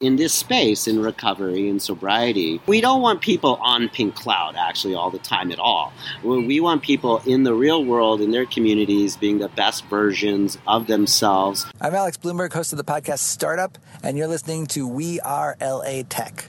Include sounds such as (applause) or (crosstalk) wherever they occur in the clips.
in this space in recovery and sobriety, we don't want people on Pink Cloud actually all the time at all. We want people in the real world, in their communities, being the best versions of themselves. I'm Alex Blumberg, host of the podcast Startup, and you're listening to We Are LA Tech.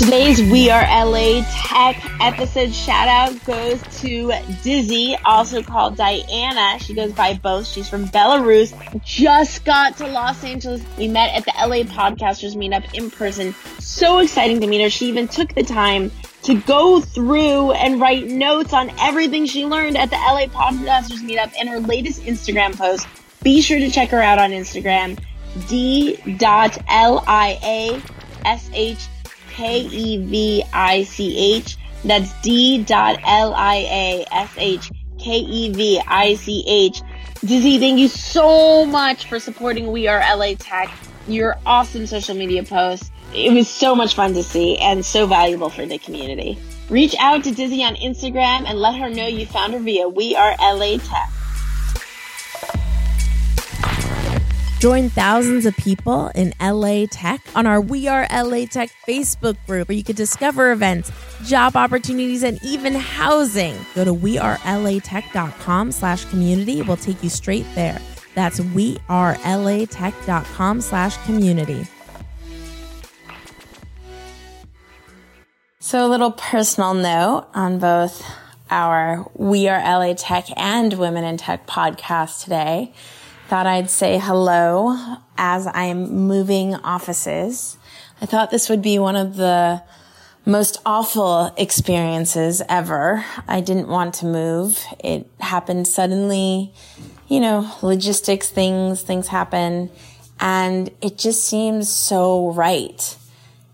Today's We Are LA Tech episode shout out goes to Dizzy, also called Diana. She goes by both. She's from Belarus. Just got to Los Angeles. We met at the LA Podcasters Meetup in person. So exciting to meet her. She even took the time to go through and write notes on everything she learned at the LA Podcasters Meetup in her latest Instagram post. Be sure to check her out on Instagram. D.L.I.A.S.H K E V I C H. That's D dot L I A S H K E V I C H. Dizzy, thank you so much for supporting We Are LA Tech. Your awesome social media posts. It was so much fun to see and so valuable for the community. Reach out to Dizzy on Instagram and let her know you found her via We Are LA Tech. Join thousands of people in LA Tech on our We Are LA Tech Facebook group where you can discover events, job opportunities, and even housing. Go to wearelatech.com slash community. We'll take you straight there. That's wearelatech.com slash community. So a little personal note on both our We Are LA Tech and Women in Tech podcast today thought I'd say hello as I'm moving offices. I thought this would be one of the most awful experiences ever. I didn't want to move. It happened suddenly, you know, logistics things, things happen, and it just seems so right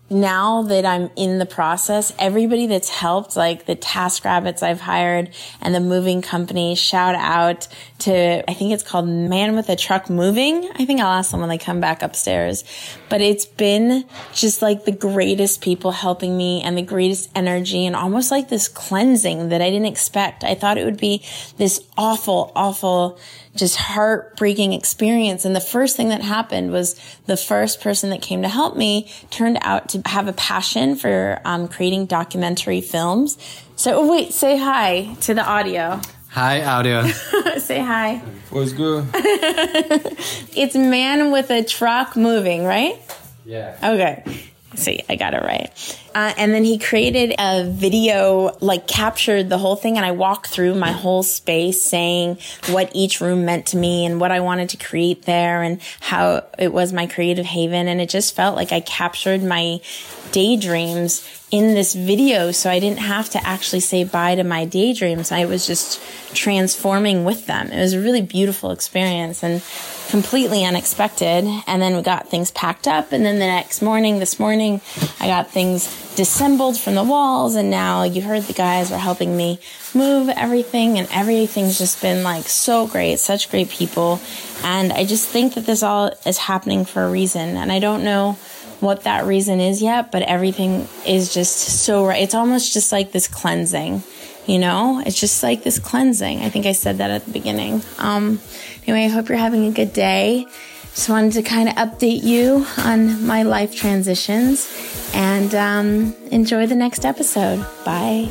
now that I'm in the process, everybody that's helped, like the task rabbits I've hired and the moving company, shout out to, I think it's called Man with a Truck Moving. I think I'll ask them when they come back upstairs. But it's been just like the greatest people helping me and the greatest energy and almost like this cleansing that I didn't expect. I thought it would be this awful, awful, just heartbreaking experience. And the first thing that happened was the first person that came to help me turned out to have a passion for um, creating documentary films. So oh, wait, say hi to the audio. Hi, audio. (laughs) say hi. What's good? (laughs) it's man with a truck moving, right? Yeah. Okay. See, I got it right. Uh, and then he created a video, like captured the whole thing. And I walked through my whole space saying what each room meant to me and what I wanted to create there and how it was my creative haven. And it just felt like I captured my daydreams in this video. So I didn't have to actually say bye to my daydreams. I was just transforming with them. It was a really beautiful experience and completely unexpected. And then we got things packed up. And then the next morning, this morning, I got things dissembled from the walls. And now you heard the guys were helping me move everything and everything's just been like so great, such great people. And I just think that this all is happening for a reason. And I don't know what that reason is yet, but everything is just so right. It's almost just like this cleansing, you know? It's just like this cleansing. I think I said that at the beginning. Um, anyway, I hope you're having a good day. Just wanted to kind of update you on my life transitions and um, enjoy the next episode. Bye.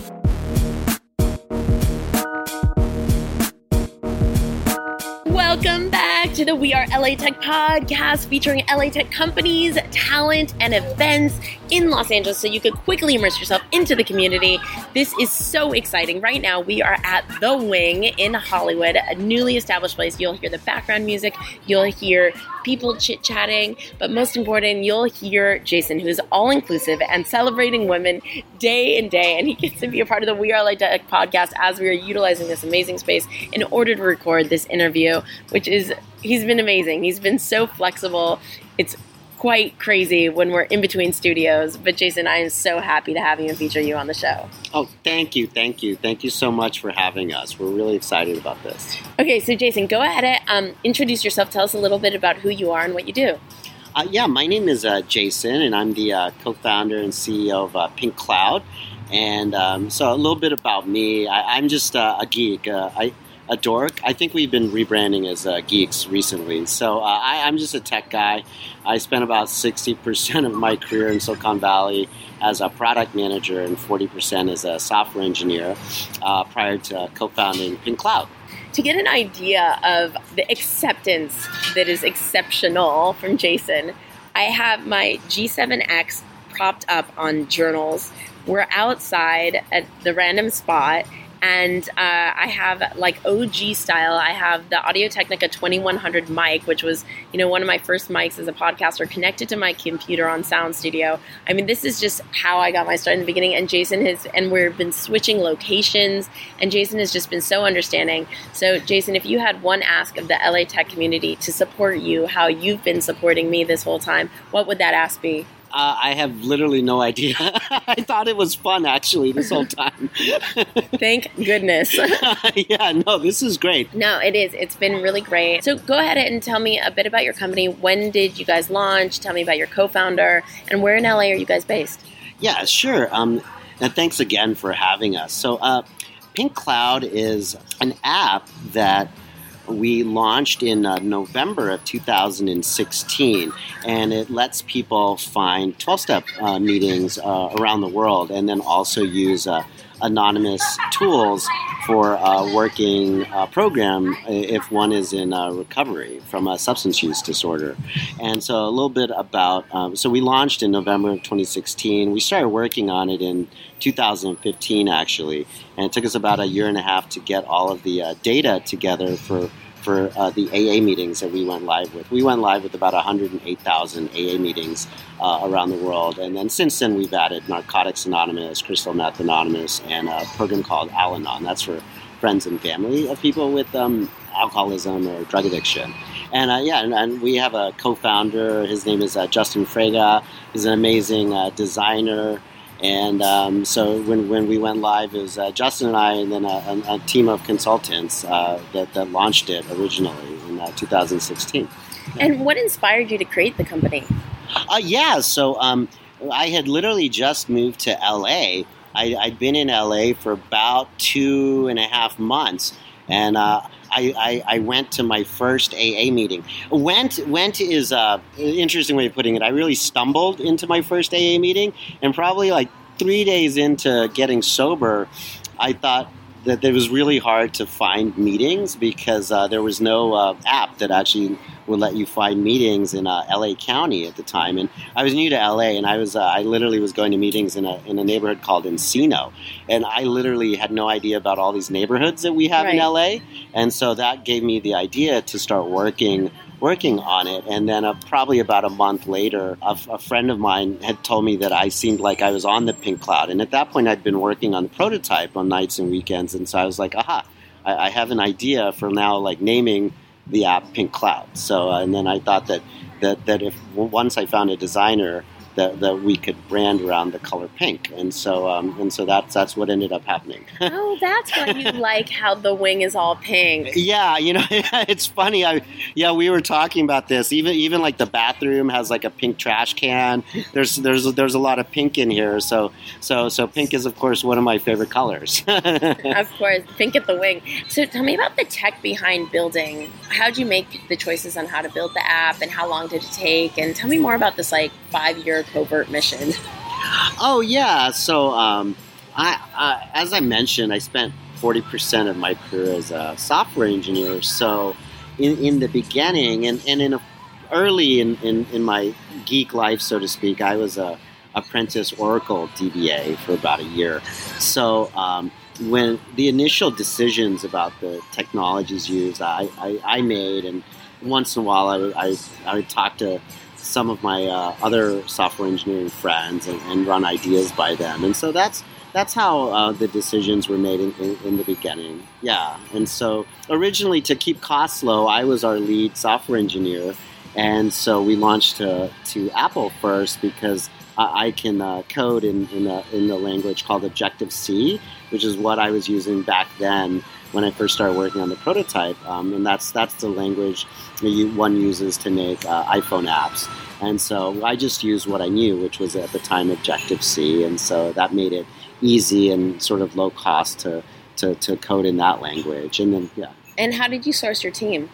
To the We Are LA Tech podcast featuring LA Tech companies, talent, and events in Los Angeles so you could quickly immerse yourself into the community. This is so exciting. Right now, we are at The Wing in Hollywood, a newly established place. You'll hear the background music, you'll hear people chit chatting, but most important, you'll hear Jason, who's all inclusive and celebrating women day and day. And he gets to be a part of the We Are LA Tech podcast as we are utilizing this amazing space in order to record this interview, which is, he's been amazing. He's been so flexible. It's quite crazy when we're in between studios. But Jason, I am so happy to have you and feature you on the show. Oh, thank you, thank you, thank you so much for having us. We're really excited about this. Okay, so Jason, go ahead and um, introduce yourself. Tell us a little bit about who you are and what you do. Uh, yeah, my name is uh, Jason, and I'm the uh, co-founder and CEO of uh, Pink Cloud. And um, so, a little bit about me. I, am just uh, a geek. Uh, I a dork. I think we've been rebranding as uh, geeks recently. So uh, I, am just a tech guy. I spent about 60% of my career in Silicon Valley as a product manager and 40% as a software engineer uh, prior to co founding Pink Cloud. To get an idea of the acceptance that is exceptional from Jason, I have my G7X propped up on journals. We're outside at the random spot and uh, I have like OG style. I have the Audio Technica 2100 mic, which was you know one of my first mics as a podcaster, connected to my computer on Sound Studio. I mean, this is just how I got my start in the beginning. And Jason has, and we've been switching locations, and Jason has just been so understanding. So, Jason, if you had one ask of the LA Tech community to support you, how you've been supporting me this whole time, what would that ask be? Uh, I have literally no idea. (laughs) I thought it was fun actually this whole time. (laughs) Thank goodness. (laughs) yeah, no, this is great. No, it is. It's been really great. So go ahead and tell me a bit about your company. When did you guys launch? Tell me about your co-founder and where in LA are you guys based? Yeah, sure. Um, and thanks again for having us. So, uh, Pink Cloud is an app that we launched in uh, November of 2016, and it lets people find 12 step uh, meetings uh, around the world and then also use uh, anonymous tools for a working uh, program if one is in recovery from a substance use disorder. And so, a little bit about um, so we launched in November of 2016. We started working on it in 2015, actually, and it took us about a year and a half to get all of the uh, data together for for uh, the AA meetings that we went live with. We went live with about 108,000 AA meetings uh, around the world, and then since then we've added Narcotics Anonymous, Crystal Meth Anonymous, and a program called Al-Anon. That's for friends and family of people with um, alcoholism or drug addiction. And uh, yeah, and, and, we have a co-founder. His name is uh, Justin Fraga. He's an amazing uh, designer. And um, so when, when we went live, it was uh, Justin and I, and then a, a, a team of consultants uh, that, that launched it originally in uh, 2016. And what inspired you to create the company? Uh, yeah, so um, I had literally just moved to LA. I, had been in LA for about two and a half months, and uh, I, I, went to my first AA meeting. Went went is a interesting way of putting it. I really stumbled into my first AA meeting, and probably like three days into getting sober, I thought that it was really hard to find meetings because uh, there was no uh, app that actually would let you find meetings in uh, LA County at the time. And I was new to LA, and I was uh, I literally was going to meetings in a in a neighborhood called Encino, and I literally had no idea about all these neighborhoods that we have right. in LA. And so that gave me the idea to start working working on it. And then uh, probably about a month later, a, a, friend of mine had told me that I seemed like I was on the pink cloud. And at that point, I'd been working on the prototype on nights and weekends. And so I was like, aha, I, I have an idea for now, like naming the app Pink Cloud. So, uh, and then I thought that, that, that if once I found a designer that, that we could brand around the color pink, and so um, and so that's that's what ended up happening. (laughs) oh, that's why you like how the wing is all pink. Yeah, you know, (laughs) it's funny. I yeah, we were talking about this. Even even like the bathroom has like a pink trash can. There's there's there's a lot of pink in here. So so so pink is of course one of my favorite colors. (laughs) of course, pink at the wing. So tell me about the tech behind building. How did you make the choices on how to build the app, and how long did it take? And tell me more about this like five year covert mission? Oh yeah, so um, I, as I mentioned, I spent forty percent of my career as a software engineer. So in, in the beginning, and, and in a, early in, in, in my geek life, so to speak, I was a apprentice Oracle DBA for about a year. So um, when the initial decisions about the technologies used, I, I, I made, and once in a while I I, I would talk to some of my uh, other software engineering friends and, and, run ideas by them. And so that's that's how uh, the decisions were made in, in, in, the beginning. Yeah. And so originally, to keep costs low, I was our lead software engineer. And so we launched to, to Apple first because I can uh, code in, in, the, in the language called Objective C, which is what I was using back then when I first started working on the prototype. Um, and that's, that's the language one uses to make uh, iPhone apps. And so I just used what I knew, which was at the time Objective C. And so that made it easy and sort of low cost to, to, to code in that language. And then, yeah. And how did you source your team?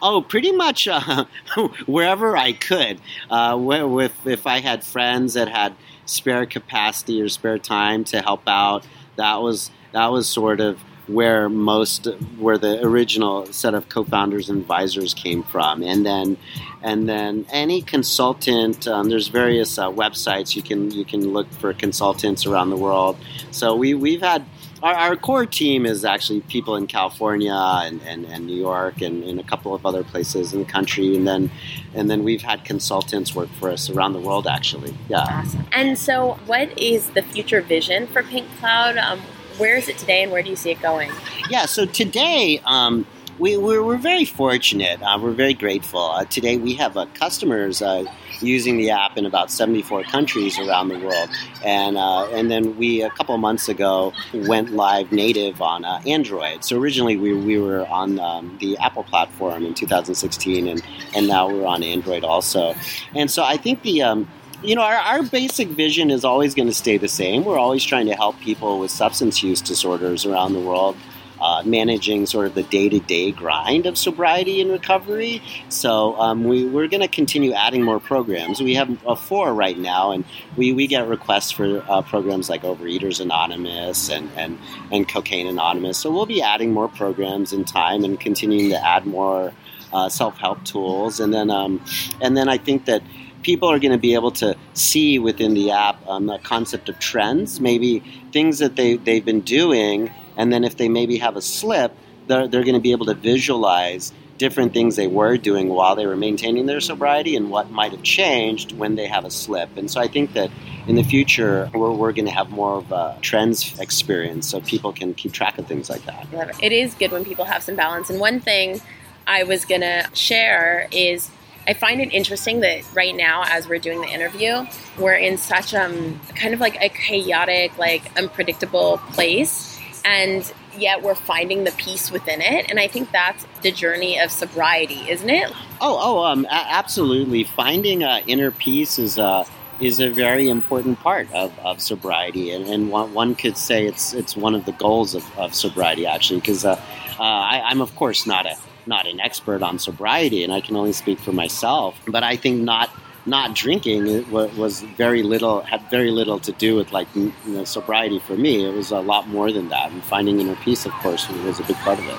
Oh, pretty much uh, (laughs) wherever I could. Uh, with if I had friends that had spare capacity or spare time to help out, that was that was sort of where most where the original set of co-founders and advisors came from and then and then any consultant um, there's various uh, websites you can you can look for consultants around the world so we we've had our, our, core team is actually people in California and, and, and New York and, in a couple of other places in the country, and then and then we've had consultants work for us around the world. Actually, yeah. Awesome. And so, what is the future vision for Pink Cloud? Um, where is it today, and where do you see it going? Yeah. So today. Um, we, we're, we're very fortunate. Uh, we're very grateful. Uh, today we have uh, customers uh, using the app in about 74 countries around the world. And, uh, and then we, a couple months ago, went live native on uh, Android. So originally we, we were on um, the Apple platform in 2016, and, and now we're on Android also. And so I think the. Um, you know, our, our basic vision is always going to stay the same. We're always trying to help people with substance use disorders around the world uh, managing sort of the day to day grind of sobriety and recovery. So um, we, we're going to continue adding more programs. We have uh, four right now, and we, we get requests for uh, programs like Overeaters Anonymous and, and, and Cocaine Anonymous. So we'll be adding more programs in time and continuing to add more uh, self help tools. And then, um, and then I think that people are going to be able to see within the app um, the concept of trends, maybe things that they, they've been doing and then if they maybe have a slip, they're, they're going to be able to visualize different things they were doing while they were maintaining their sobriety and what might have changed when they have a slip. And so I think that in the future, we're, we're going to have more of a trends experience so people can keep track of things like that. It is good when people have some balance. And one thing I was going to share is I find it interesting that right now, as we're doing the interview, we're in such um kind of like a chaotic, like unpredictable place and yet we're finding the peace within it. And I think that's the journey of sobriety, isn't it? Oh, oh, um, absolutely. Finding uh, inner peace is a uh, is a very important part of, of sobriety, and, and one, one, could say it's it's one of the goals of, of sobriety actually, because uh, uh, I'm of course not a not an expert on sobriety, and I can only speak for myself. But I think not not drinking was very little had very little to do with like you know, sobriety for me. It was a lot more than that, and finding inner peace, of course, was a big part of it.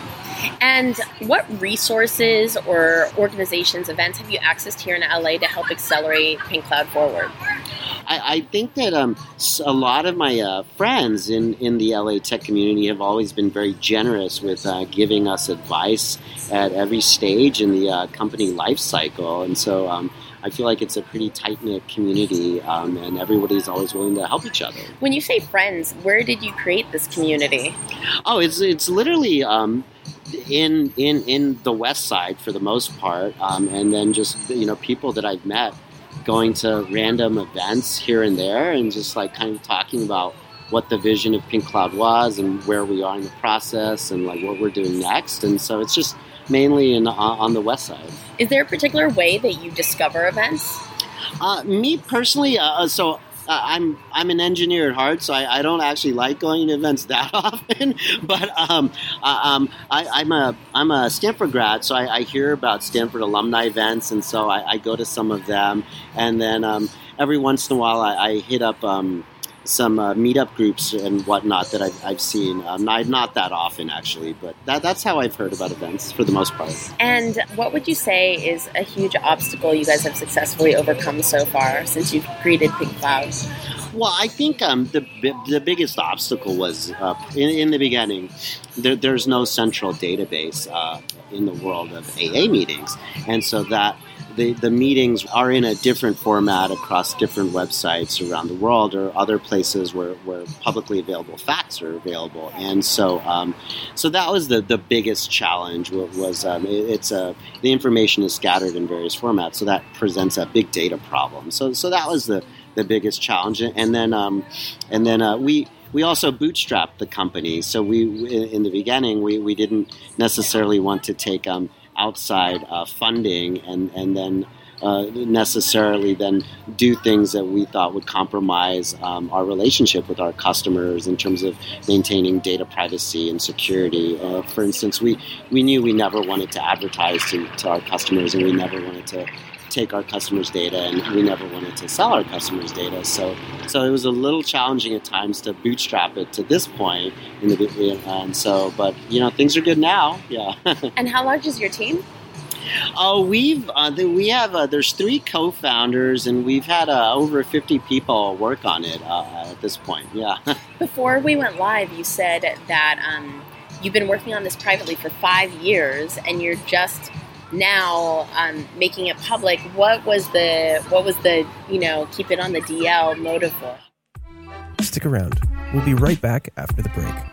And what resources or organizations, events have you accessed here in LA to help accelerate Pink Cloud forward? I, I think that um, a lot of my uh, friends in, in the LA tech community have always been very generous with uh, giving us advice at every stage in the uh, company life cycle. And so um, I feel like it's a pretty tight knit community, um, and everybody's always willing to help each other. When you say friends, where did you create this community? Oh, it's it's literally. Um, in in in the west side for the most part um, and then just you know people that i've met going to random events here and there and just like kind of talking about what the vision of pink cloud was and where we are in the process and like what we're doing next and so it's just mainly in, uh, on the west side. Is there a particular way that you discover events? Uh, me personally, uh, uh so I'm I'm an engineer at heart, so I, I, don't actually like going to events that (laughs) often. but um, uh, um, I, am a I'm a Stanford grad, so I, I, hear about Stanford alumni events, and so I, I go to some of them. And then um, every once in a while, I, hit up um, some uh, meetup groups and whatnot that I've, I've seen. Um, not, not that often, actually, but that, that's how I've heard about events for the most part. And what would you say is a huge obstacle you guys have successfully overcome so far since you've created Pink Cloud? Well, I think um, the the biggest obstacle was uh, in, in, the beginning. There, there's no central database uh, in the world of AA meetings, and so that the, the meetings are in a different format across different websites around the world or other places where, where publicly available facts are available. And so, um, so that was the, the biggest challenge was um, it, it's a, the information is scattered in various formats. So that presents a big data problem. So, so that was the, the biggest challenge. And then, um, and then uh, we, we also bootstrapped the company. So we, in the beginning, we, we didn't necessarily want to take um, outside uh, funding and, and then uh, necessarily then do things that we thought would compromise um, our relationship with our customers in terms of maintaining data privacy and security. Uh, for instance, we, we knew we never wanted to advertise to, to our customers and we never wanted to take our customers' data, and we never wanted to sell our customers' data. So, so it was a little challenging at times to bootstrap it to this point. In the, and so, but you know, things are good now. Yeah. (laughs) and how large is your team? Oh, we've uh, we have uh, there's three co-founders, and we've had uh, over 50 people work on it uh, at this point. Yeah. (laughs) Before we went live, you said that um, you've been working on this privately for five years, and you're just now um, making it public, what was the what was the you know keep it on the DL motive for? Stick around. We'll be right back after the break.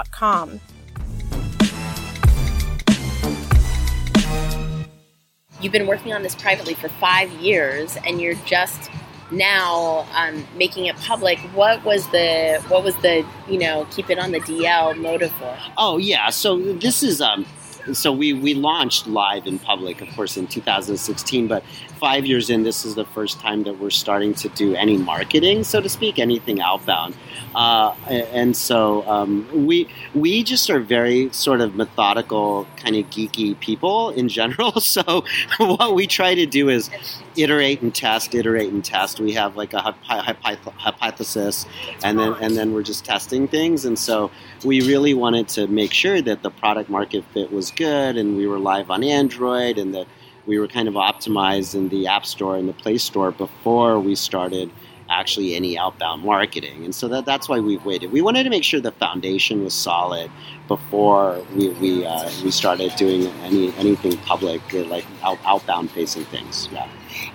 You've been working on this privately for five years, and you're just now um, making it public. What was the what was the you know keep it on the DL motive for? Oh yeah, so this is um, so we we launched live in public, of course, in 2016. But five years in, this is the first time that we're starting to do any marketing, so to speak, anything outbound. Uh, and so um, we we just are very sort of methodical, kind of geeky people in general. (laughs) So what we try to do is iterate and test, iterate and test. We have like a hypothesis, and then and then we're just testing things. And so we really wanted to make sure that the product market fit was good, and we were live on Android, and that we were kind of optimized in the App Store and the Play Store before we started actually any outbound marketing. And so that, that's why we've waited. We wanted to make sure the foundation was solid before we, we, uh, we started doing any anything public, uh, like out, outbound facing things. Yeah.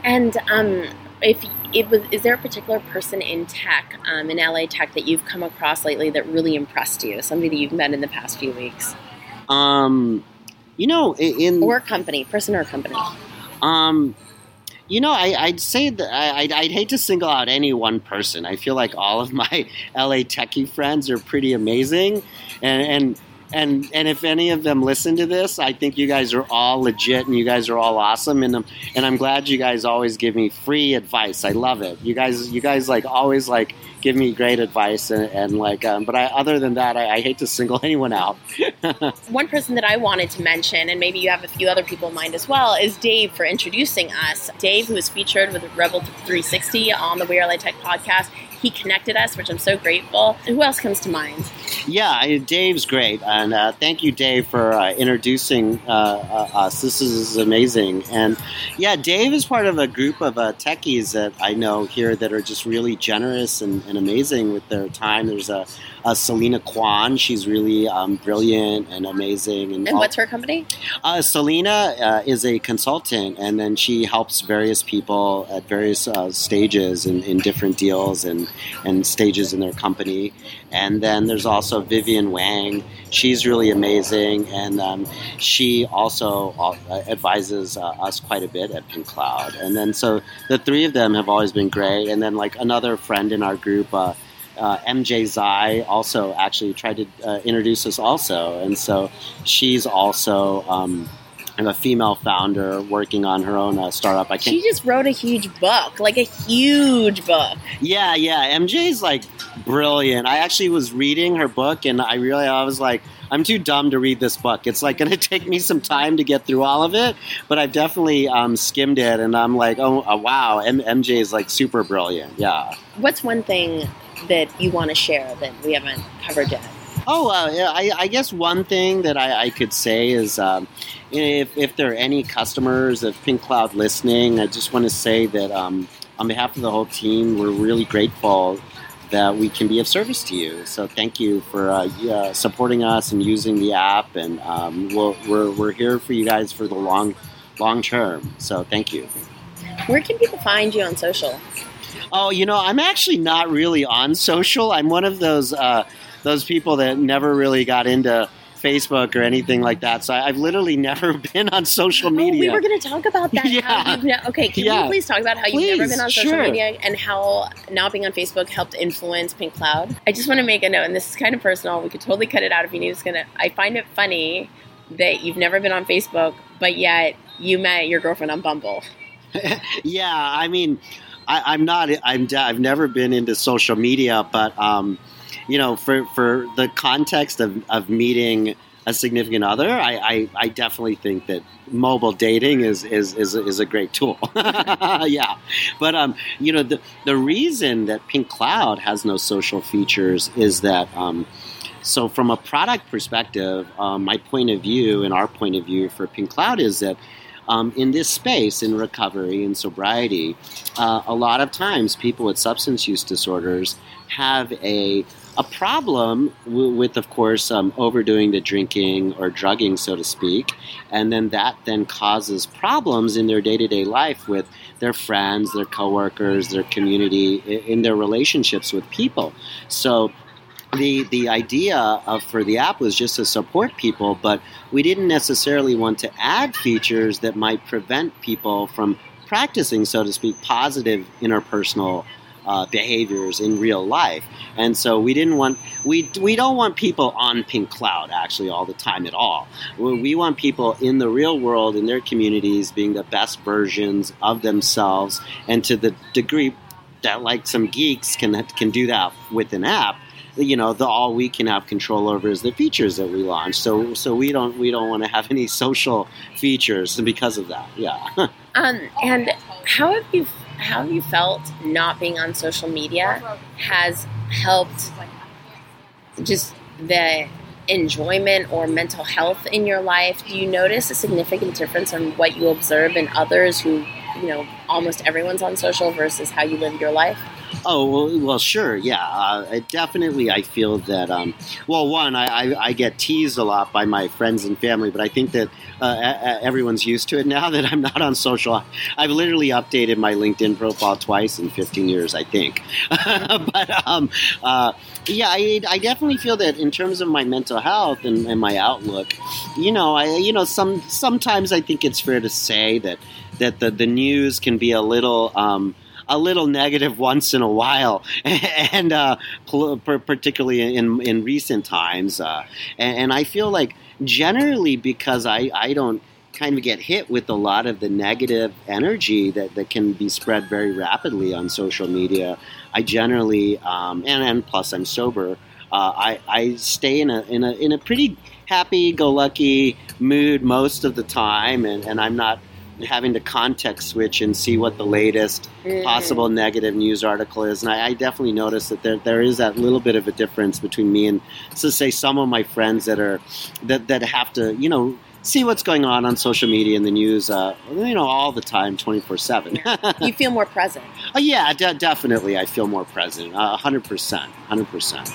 And um, if it was, is there a particular person in tech, um, in LA tech, that you've come across lately that really impressed you? Somebody that you've met in the past few weeks? Um, you know, in or company, person or company. Um, you know, I, would say that I, would I'd hate to single out any one person. I feel like all of my (laughs) LA techie friends are pretty amazing, and and and and if any of them listen to this, I think you guys are all legit and you guys are all awesome, and I'm, and I'm glad you guys always give me free advice. I love it. You guys, you guys like always like give me great advice, and, and like, um, but I, other than that, I, I hate to single (laughs) anyone out. (laughs) One person that I wanted to mention, and maybe you have a few other people in mind as well, is Dave for introducing us. Dave, who was featured with Rebel 360 on the We Are LA Tech podcast he connected us, which I'm so grateful. And who else comes to mind? Yeah, Dave's great, and uh, thank you, Dave, for uh, introducing uh, uh us. This is amazing, and yeah, Dave is part of a group of uh, techies that I know here that are just really generous and, and amazing with their time. There's a, a Selena Kwan; she's really um, brilliant and amazing. And, and what's her company? Uh, Selena is a consultant, and then she helps various people at various stages in, in different deals and and, and stages in their company. And then there's also Vivian Wang. She's really amazing, and um, she also uh, advises uh, us quite a bit at Pink Cloud. And then so the three of them have always been great. And then like another friend in our group. Uh, uh, MJ Zai also actually tried to uh, introduce us also, and so she's also um, a female founder working on her own uh, startup. I can't. She just wrote a huge book, like a huge book. Yeah, yeah. MJ's like brilliant. I actually was reading her book, and I really I was like. I'm too dumb to read this book. It's like (laughs) going to take me some time to get through all of it, but I've definitely um, skimmed it, and I'm like, oh, uh, wow, M- MJ is like super brilliant. Yeah. What's one thing that you want to share that we haven't covered yet? Oh, uh, yeah, I, I, guess one thing that I, I could say is um, if, if there are any customers of Pink Cloud listening, I just want to say that um, on behalf of the whole team, we're really grateful that we can be of service to you. So thank you for uh, uh, supporting us and using the app, and um, we we are we're here for you guys for the long long term. So thank you. Where can people find you on social? Oh, you know, I'm actually not really on social. I'm one of those uh, those people that never really got into Facebook or anything like that. So I, have literally (laughs) never been on social media. Oh, we were going to talk about that. (laughs) Yeah. Ne- okay, can yeah. we please talk about how please, you've never been on social sure. media and how not being on Facebook helped influence Pink Cloud? I just want to make a note, and this is kind of personal. We could totally cut it out if you need. It's gonna. I find it funny that you've never been on Facebook, but yet you met your girlfriend on Bumble. (laughs) yeah, I mean, I, am not. I'm. I've never been into social media, but um, you know, for for the context of, of meeting a significant other, I, I, I definitely think that mobile dating is is, is, is a great tool. (laughs) yeah, but um, you know, the the reason that Pink Cloud has no social features is that um, so from a product perspective, um, my point of view and our point of view for Pink Cloud is that um, in this space, in recovery and sobriety, uh, a lot of times people with substance use disorders have a a problem with, of course, um, overdoing the drinking or drugging, so to speak, and then that then causes problems in their day to day life with their friends, their coworkers, their community, in their relationships with people. So the the idea of for the app was just to support people, but we didn't necessarily want to add features that might prevent people from practicing, so to speak, positive interpersonal uh, behaviors in real life. And so we didn't want we we don't want people on Pink Cloud actually all the time at all. We want people in the real world in their communities being the best versions of themselves, and to the degree that like some geeks can can do that with an app you know, the all we can have control over is the features that we launch. So so we don't we don't want to have any social features because of that. Yeah. (laughs) um, and how have you how have you felt not being on social media has helped just the enjoyment or mental health in your life? Do you notice a significant difference in what you observe in others who, you know, almost everyone's on social versus how you live your life? Oh well, sure, yeah. Uh, definitely, I feel that. Um, well, one, I, I, I, get teased a lot by my friends and family, but I think that uh, everyone's used to it (laughs) now that I'm not on social. I've literally updated my LinkedIn profile twice in 15 years, I think. (laughs) but um, uh, yeah, I, I, definitely feel that in terms of my mental health and, and my outlook, you know, I you know some sometimes I think it's fair to say that that the the news can be a little. Um, a little negative once in a while, (laughs) and uh, particularly in in recent times. Uh, and, and I feel like generally because I I don't kind of get hit with a lot of the negative energy that, that can be spread very rapidly on social media. I generally, um, and, and plus I'm sober, uh, I, I stay in a, in a, in a pretty happy go lucky mood most of the time, and, and I'm not having to context switch and see what the latest mm. possible negative news article is. And I, I, definitely notice that there, there is that little bit of a difference between me and, so say, some of my friends that are that that have to, you know, see what's going on on social media and the news, uh, you know, all the time, twenty four seven. You feel more present. Oh (laughs) yeah, de- definitely. I feel more present. hundred percent, hundred percent.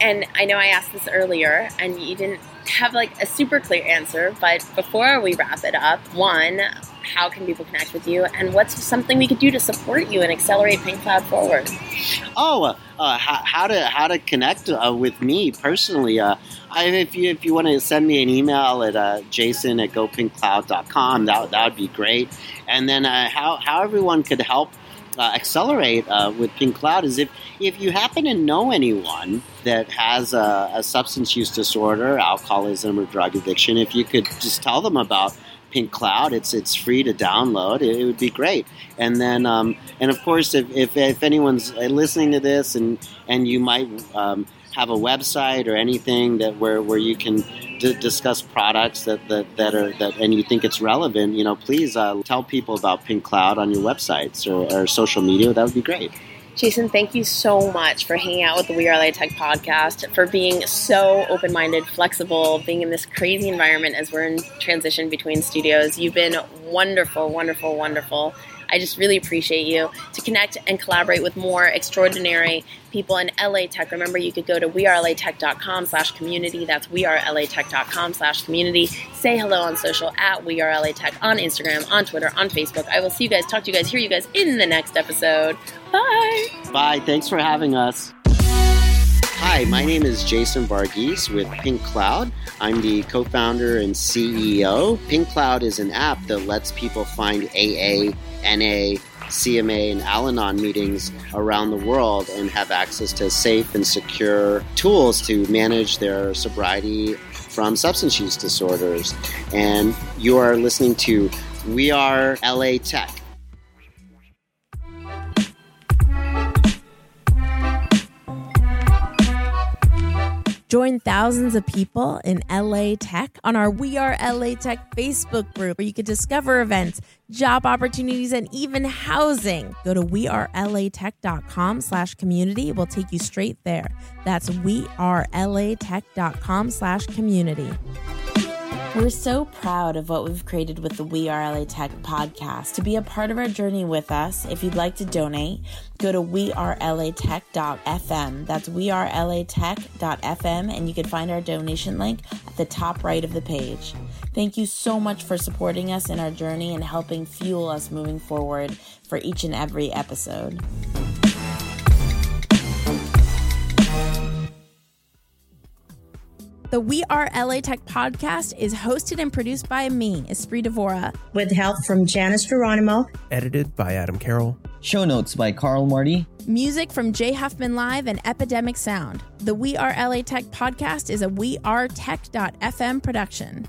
And I know I asked this earlier, and you didn't have like a super clear answer. But before we wrap it up, one, how can people connect with you, and what's something we could do to support you and accelerate Pink Cloud forward? Oh, uh, uh, how, how, to how to connect uh, with me personally? Uh, I, if you if you want to send me an email at uh, jason at gopinkcloud.com, that that would be great. And then uh, how how everyone could help accelerate with Pink Cloud is if if you happen to know anyone that has a, a, substance use disorder, alcoholism, or drug addiction, if you could just tell them about Pink Cloud, it's it's free to download. It, it would be great. And then um, and of course, if, if, if anyone's listening to this and and you might um, have a website or anything that where, where you can d- discuss products that, that, that are that and you think it's relevant, you know, please uh, tell people about Pink Cloud on your websites or, or social media. That would be great. Jason, thank you so much for hanging out with the We Are LA Tech podcast, for being so open minded, flexible, being in this crazy environment as we're in transition between studios. You've been wonderful, wonderful, wonderful. I just really appreciate you to connect and collaborate with more extraordinary people in LA Tech. Remember, you could go to wearelatech.com slash community. That's wearelatech.com slash community. Say hello on social at We Are LA Tech on Instagram, on Twitter, on Facebook. I will see you guys, talk to you guys, hear you guys in the next episode. Bye. Bye. Thanks for having us. Hi, my name is Jason Varughese with Pink Cloud. I'm the co founder and CEO. Pink Cloud is an app that lets people find AA, NA, CMA, and Al Anon meetings around the world and have access to safe and secure tools to manage their sobriety from substance use disorders. And you are listening to We Are LA Tech. Join thousands of people in LA Tech on our We Are LA Tech Facebook group where you can discover events, job opportunities, and even housing. Go to wearelatech.com slash community. We'll take you straight there. That's wearelatech.com slash community. We're so proud of what we've created with the We Are LA Tech podcast. To be a part of our journey with us, if you'd like to donate, go to wearelatech.fm. That's wearelatech.fm, and you can find our donation link at the top right of the page. Thank you so much for supporting us in our journey and helping fuel us moving forward for each and every episode. The We Are LA Tech podcast is hosted and produced by me, Espree Devora, with help from Janice Geronimo. Edited by Adam Carroll. Show notes by Karl Marty. Music from Jay Huffman Live and Epidemic Sound. The We Are LA Tech podcast is a We Are wearetech.fm production.